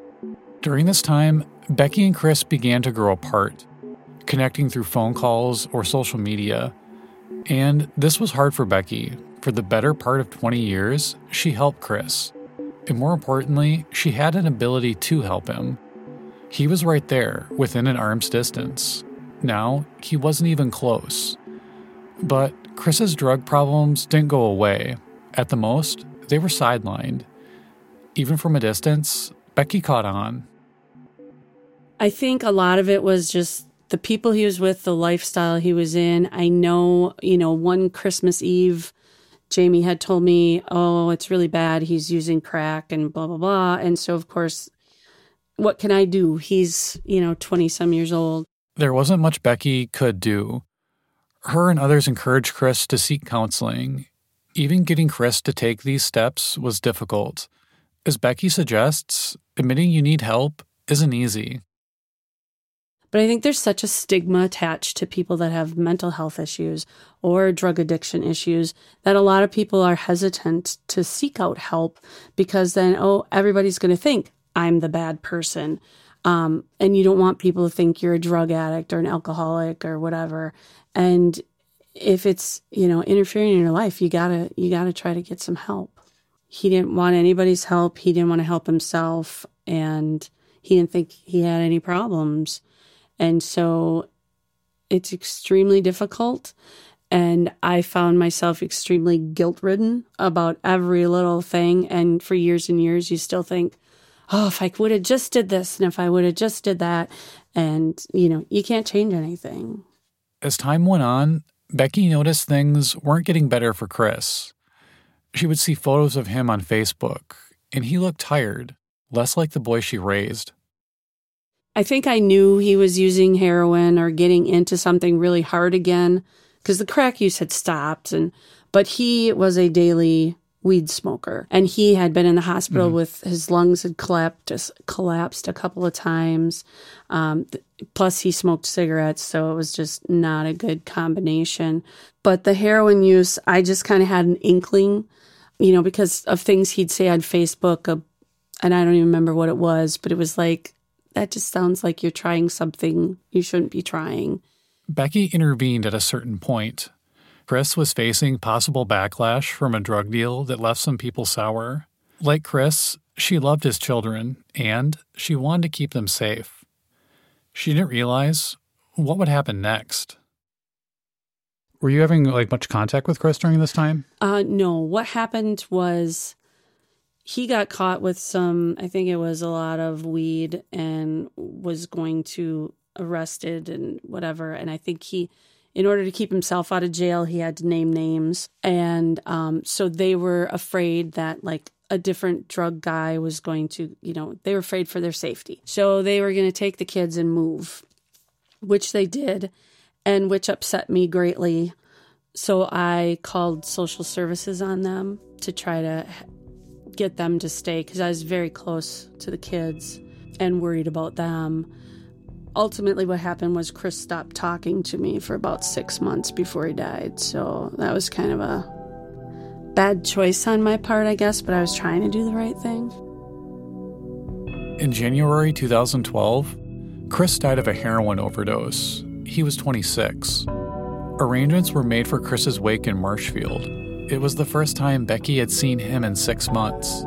During this time, Becky and Chris began to grow apart, connecting through phone calls or social media. And this was hard for Becky. For the better part of 20 years, she helped Chris. And more importantly, she had an ability to help him. He was right there, within an arm's distance. Now, he wasn't even close. But Chris's drug problems didn't go away. At the most, they were sidelined. Even from a distance, Becky caught on. I think a lot of it was just the people he was with, the lifestyle he was in. I know, you know, one Christmas Eve, Jamie had told me, oh, it's really bad. He's using crack and blah, blah, blah. And so, of course, what can I do? He's, you know, 20 some years old. There wasn't much Becky could do. Her and others encouraged Chris to seek counseling. Even getting Chris to take these steps was difficult. As Becky suggests, admitting you need help isn't easy. But I think there's such a stigma attached to people that have mental health issues or drug addiction issues that a lot of people are hesitant to seek out help because then, oh, everybody's going to think I'm the bad person. Um, and you don't want people to think you're a drug addict or an alcoholic or whatever. And if it's, you know, interfering in your life, you gotta, you gotta try to get some help. He didn't want anybody's help. He didn't want to help himself. And he didn't think he had any problems. And so it's extremely difficult. And I found myself extremely guilt ridden about every little thing. And for years and years, you still think, oh, if I would have just did this and if I would have just did that. And, you know, you can't change anything. As time went on, Becky noticed things weren't getting better for Chris. She would see photos of him on Facebook, and he looked tired, less like the boy she raised. I think I knew he was using heroin or getting into something really hard again because the crack use had stopped and but he was a daily weed smoker. And he had been in the hospital with his lungs had collapsed, collapsed a couple of times. Um, th- plus, he smoked cigarettes, so it was just not a good combination. But the heroin use, I just kind of had an inkling, you know, because of things he'd say on Facebook, uh, and I don't even remember what it was, but it was like, that just sounds like you're trying something you shouldn't be trying. Becky intervened at a certain point. Chris was facing possible backlash from a drug deal that left some people sour. Like Chris, she loved his children and she wanted to keep them safe. She didn't realize what would happen next. Were you having like much contact with Chris during this time? Uh, no, what happened was he got caught with some, I think it was a lot of weed and was going to arrested and whatever. And I think he, in order to keep himself out of jail, he had to name names. And um, so they were afraid that like a different drug guy was going to, you know, they were afraid for their safety. So they were going to take the kids and move, which they did, and which upset me greatly. So I called social services on them to try to get them to stay because I was very close to the kids and worried about them. Ultimately, what happened was Chris stopped talking to me for about six months before he died. So that was kind of a bad choice on my part, I guess, but I was trying to do the right thing. In January 2012, Chris died of a heroin overdose. He was 26. Arrangements were made for Chris's wake in Marshfield. It was the first time Becky had seen him in six months,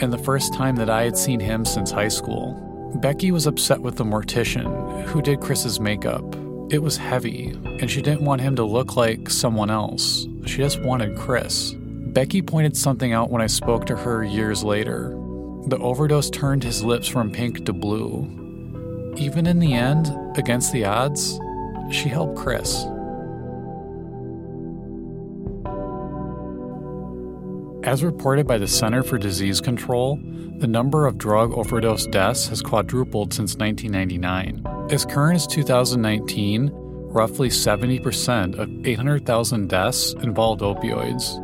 and the first time that I had seen him since high school. Becky was upset with the mortician who did Chris's makeup. It was heavy, and she didn't want him to look like someone else. She just wanted Chris. Becky pointed something out when I spoke to her years later. The overdose turned his lips from pink to blue. Even in the end, against the odds, she helped Chris. As reported by the Center for Disease Control, the number of drug overdose deaths has quadrupled since 1999. As current as 2019, roughly 70% of 800,000 deaths involved opioids.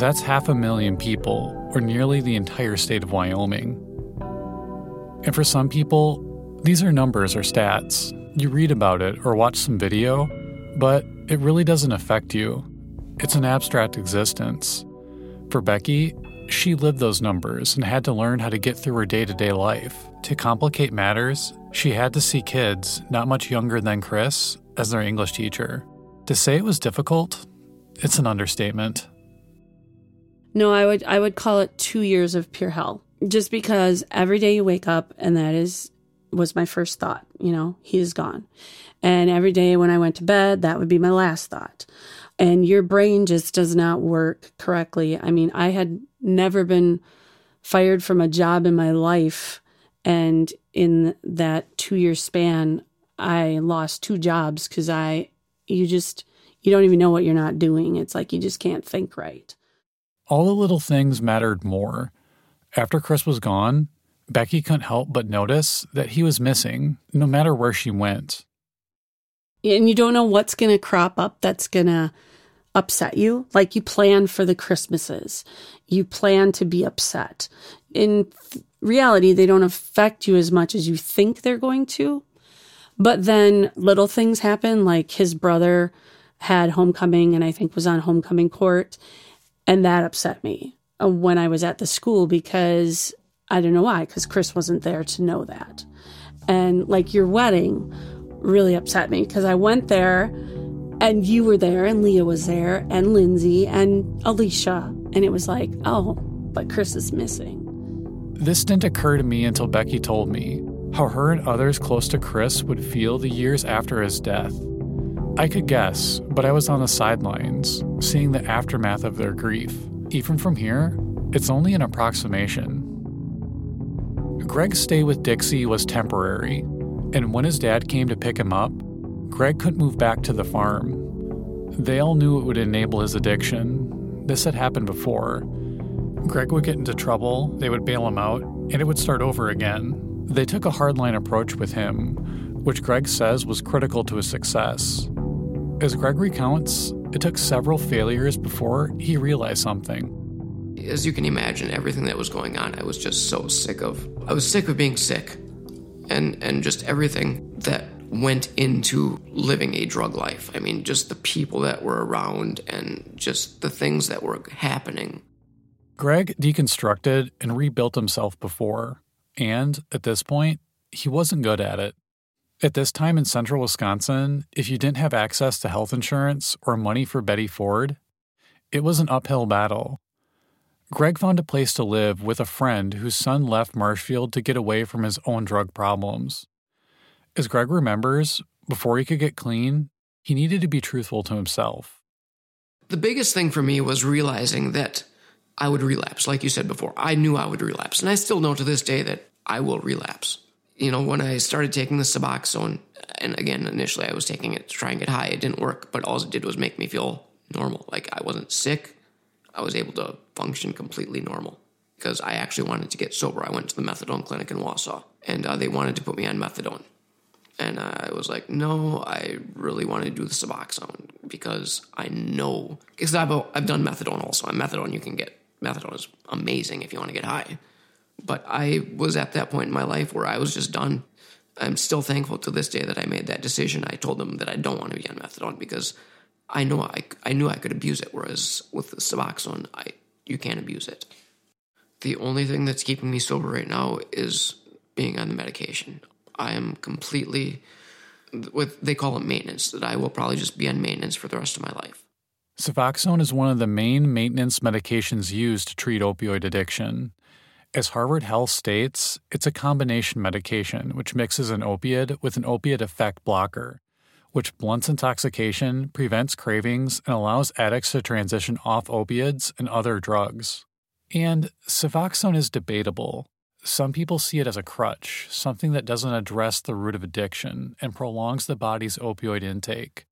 That's half a million people, or nearly the entire state of Wyoming. And for some people, these are numbers or stats. You read about it or watch some video, but it really doesn't affect you. It's an abstract existence. For Becky, she lived those numbers and had to learn how to get through her day to day life. To complicate matters, she had to see kids not much younger than Chris as their English teacher. To say it was difficult, it's an understatement. No, I would I would call it two years of pure hell. Just because every day you wake up and that is was my first thought, you know, he is gone. And every day when I went to bed, that would be my last thought. And your brain just does not work correctly. I mean, I had never been fired from a job in my life. And in that two year span, I lost two jobs because I, you just, you don't even know what you're not doing. It's like you just can't think right. All the little things mattered more. After Chris was gone, Becky couldn't help but notice that he was missing, no matter where she went. And you don't know what's going to crop up that's going to upset you. Like you plan for the Christmases, you plan to be upset. In th- reality, they don't affect you as much as you think they're going to. But then little things happen, like his brother had homecoming and I think was on homecoming court. And that upset me uh, when I was at the school because I don't know why, because Chris wasn't there to know that. And like your wedding really upset me because I went there and you were there and Leah was there and Lindsay and Alicia. And it was like, oh, but Chris is missing. This didn't occur to me until Becky told me how her and others close to Chris would feel the years after his death. I could guess, but I was on the sidelines, seeing the aftermath of their grief. Even from here, it's only an approximation. Greg's stay with Dixie was temporary, and when his dad came to pick him up, Greg couldn't move back to the farm. They all knew it would enable his addiction. This had happened before. Greg would get into trouble, they would bail him out, and it would start over again. They took a hardline approach with him, which Greg says was critical to his success. As Greg recounts, it took several failures before he realized something. as you can imagine, everything that was going on, I was just so sick of. I was sick of being sick, and and just everything that went into living a drug life. I mean, just the people that were around and just the things that were happening. Greg deconstructed and rebuilt himself before, and at this point, he wasn't good at it. At this time in central Wisconsin, if you didn't have access to health insurance or money for Betty Ford, it was an uphill battle. Greg found a place to live with a friend whose son left Marshfield to get away from his own drug problems. As Greg remembers, before he could get clean, he needed to be truthful to himself. The biggest thing for me was realizing that I would relapse. Like you said before, I knew I would relapse. And I still know to this day that I will relapse. You know, when I started taking the Suboxone, and again, initially I was taking it to try and get high, it didn't work, but all it did was make me feel normal. Like I wasn't sick. I was able to function completely normal because I actually wanted to get sober. I went to the methadone clinic in Wausau and uh, they wanted to put me on methadone. And I was like, no, I really want to do the Suboxone because I know, because I've, I've done methadone also. Methadone, you can get, methadone is amazing if you want to get high. But I was at that point in my life where I was just done. I'm still thankful to this day that I made that decision. I told them that I don't want to be on methadone because I know I, I knew I could abuse it, whereas with the Suboxone, I you can't abuse it. The only thing that's keeping me sober right now is being on the medication. I am completely with they call it maintenance that I will probably just be on maintenance for the rest of my life. Suboxone is one of the main maintenance medications used to treat opioid addiction. As Harvard Health states, it's a combination medication which mixes an opiate with an opiate effect blocker which blunts intoxication, prevents cravings, and allows addicts to transition off opiates and other drugs. And Suboxone is debatable. Some people see it as a crutch, something that doesn't address the root of addiction and prolongs the body's opioid intake.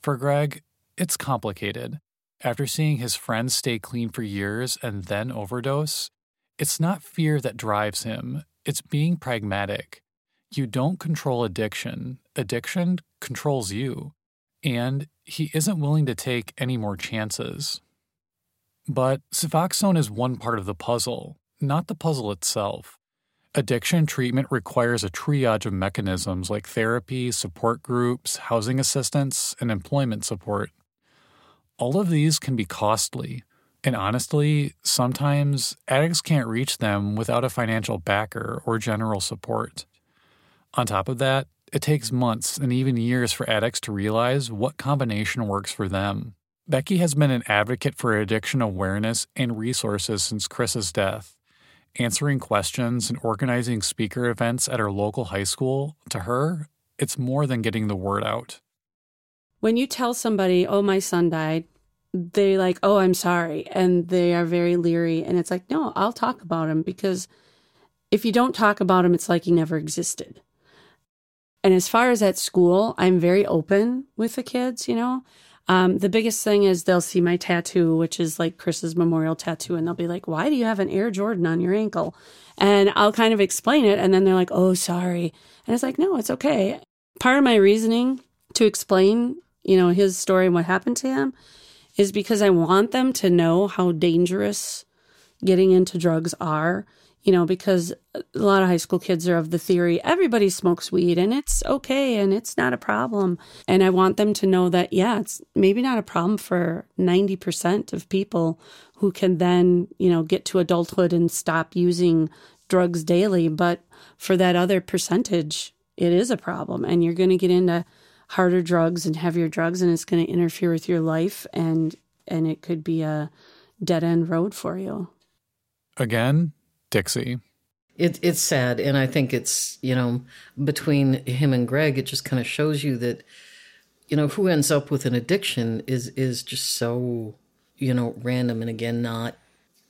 For Greg, it's complicated. After seeing his friends stay clean for years and then overdose, it's not fear that drives him, it's being pragmatic. You don't control addiction, addiction controls you, and he isn't willing to take any more chances. But Suboxone is one part of the puzzle, not the puzzle itself. Addiction treatment requires a triage of mechanisms like therapy, support groups, housing assistance, and employment support. All of these can be costly, and honestly, sometimes addicts can't reach them without a financial backer or general support. On top of that, it takes months and even years for addicts to realize what combination works for them. Becky has been an advocate for addiction awareness and resources since Chris's death. Answering questions and organizing speaker events at her local high school, to her, it's more than getting the word out. When you tell somebody, oh, my son died, they like, oh, I'm sorry. And they are very leery. And it's like, no, I'll talk about him because if you don't talk about him, it's like he never existed. And as far as at school, I'm very open with the kids, you know. Um, the biggest thing is they'll see my tattoo, which is like Chris's memorial tattoo, and they'll be like, Why do you have an Air Jordan on your ankle? And I'll kind of explain it, and then they're like, Oh, sorry. And it's like, No, it's okay. Part of my reasoning to explain, you know, his story and what happened to him is because I want them to know how dangerous getting into drugs are you know, because a lot of high school kids are of the theory everybody smokes weed and it's okay and it's not a problem. And I want them to know that, yeah, it's maybe not a problem for 90% of people who can then, you know, get to adulthood and stop using drugs daily. But for that other percentage, it is a problem. And you're going to get into harder drugs and heavier drugs and it's going to interfere with your life and and it could be a dead end road for you. Again, Dixie. It, it's sad, and I think it's you know between him and Greg, it just kind of shows you that you know who ends up with an addiction is is just so you know random, and again not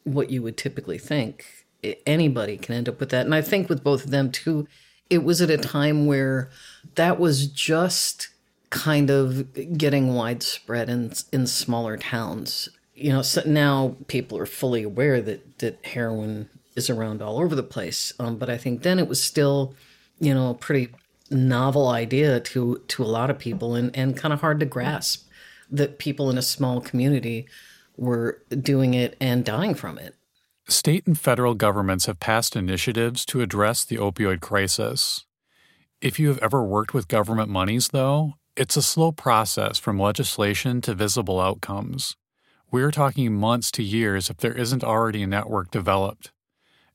what you would typically think. Anybody can end up with that, and I think with both of them too, it was at a time where that was just kind of getting widespread in in smaller towns. You know, so now people are fully aware that that heroin is around all over the place. Um, but I think then it was still, you know, a pretty novel idea to to a lot of people and, and kind of hard to grasp that people in a small community were doing it and dying from it. State and federal governments have passed initiatives to address the opioid crisis. If you have ever worked with government monies, though, it's a slow process from legislation to visible outcomes. We're talking months to years if there isn't already a network developed.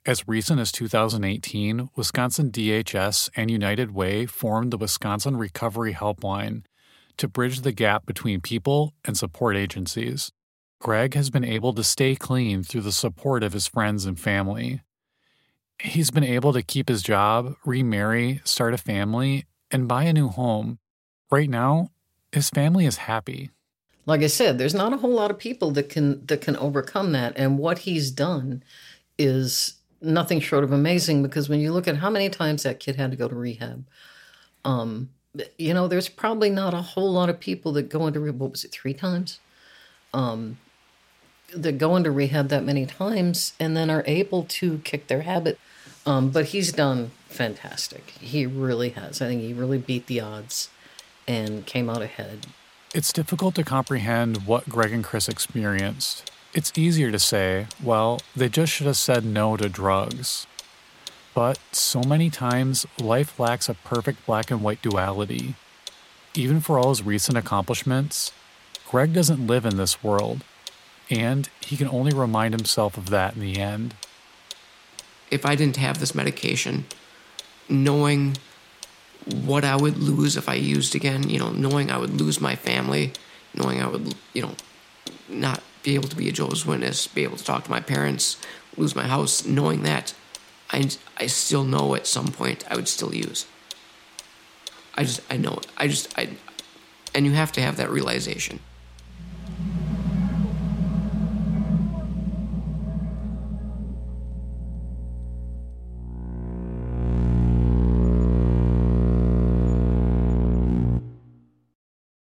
As recent as 2018, Wisconsin DHS and United Way formed the Wisconsin Recovery Helpline to bridge the gap between people and support agencies. Greg has been able to stay clean through the support of his friends and family. He's been able to keep his job, remarry, start a family, and buy a new home. Right now, his family is happy. Like I said, there's not a whole lot of people that can that can overcome that and what he's done is nothing short of amazing because when you look at how many times that kid had to go to rehab, um, you know, there's probably not a whole lot of people that go into rehab. What was it, three times? Um, that go into rehab that many times and then are able to kick their habit. Um, but he's done fantastic. He really has. I think he really beat the odds and came out ahead. It's difficult to comprehend what Greg and Chris experienced. It's easier to say, well, they just should have said no to drugs. But so many times, life lacks a perfect black and white duality. Even for all his recent accomplishments, Greg doesn't live in this world and he can only remind himself of that in the end. If I didn't have this medication, knowing what I would lose if I used again, you know, knowing I would lose my family, knowing I would, you know, not be able to be a Jehovah's Witness, be able to talk to my parents, lose my house, knowing that, I, I still know at some point I would still use. I just, I know. I just, I, and you have to have that realization.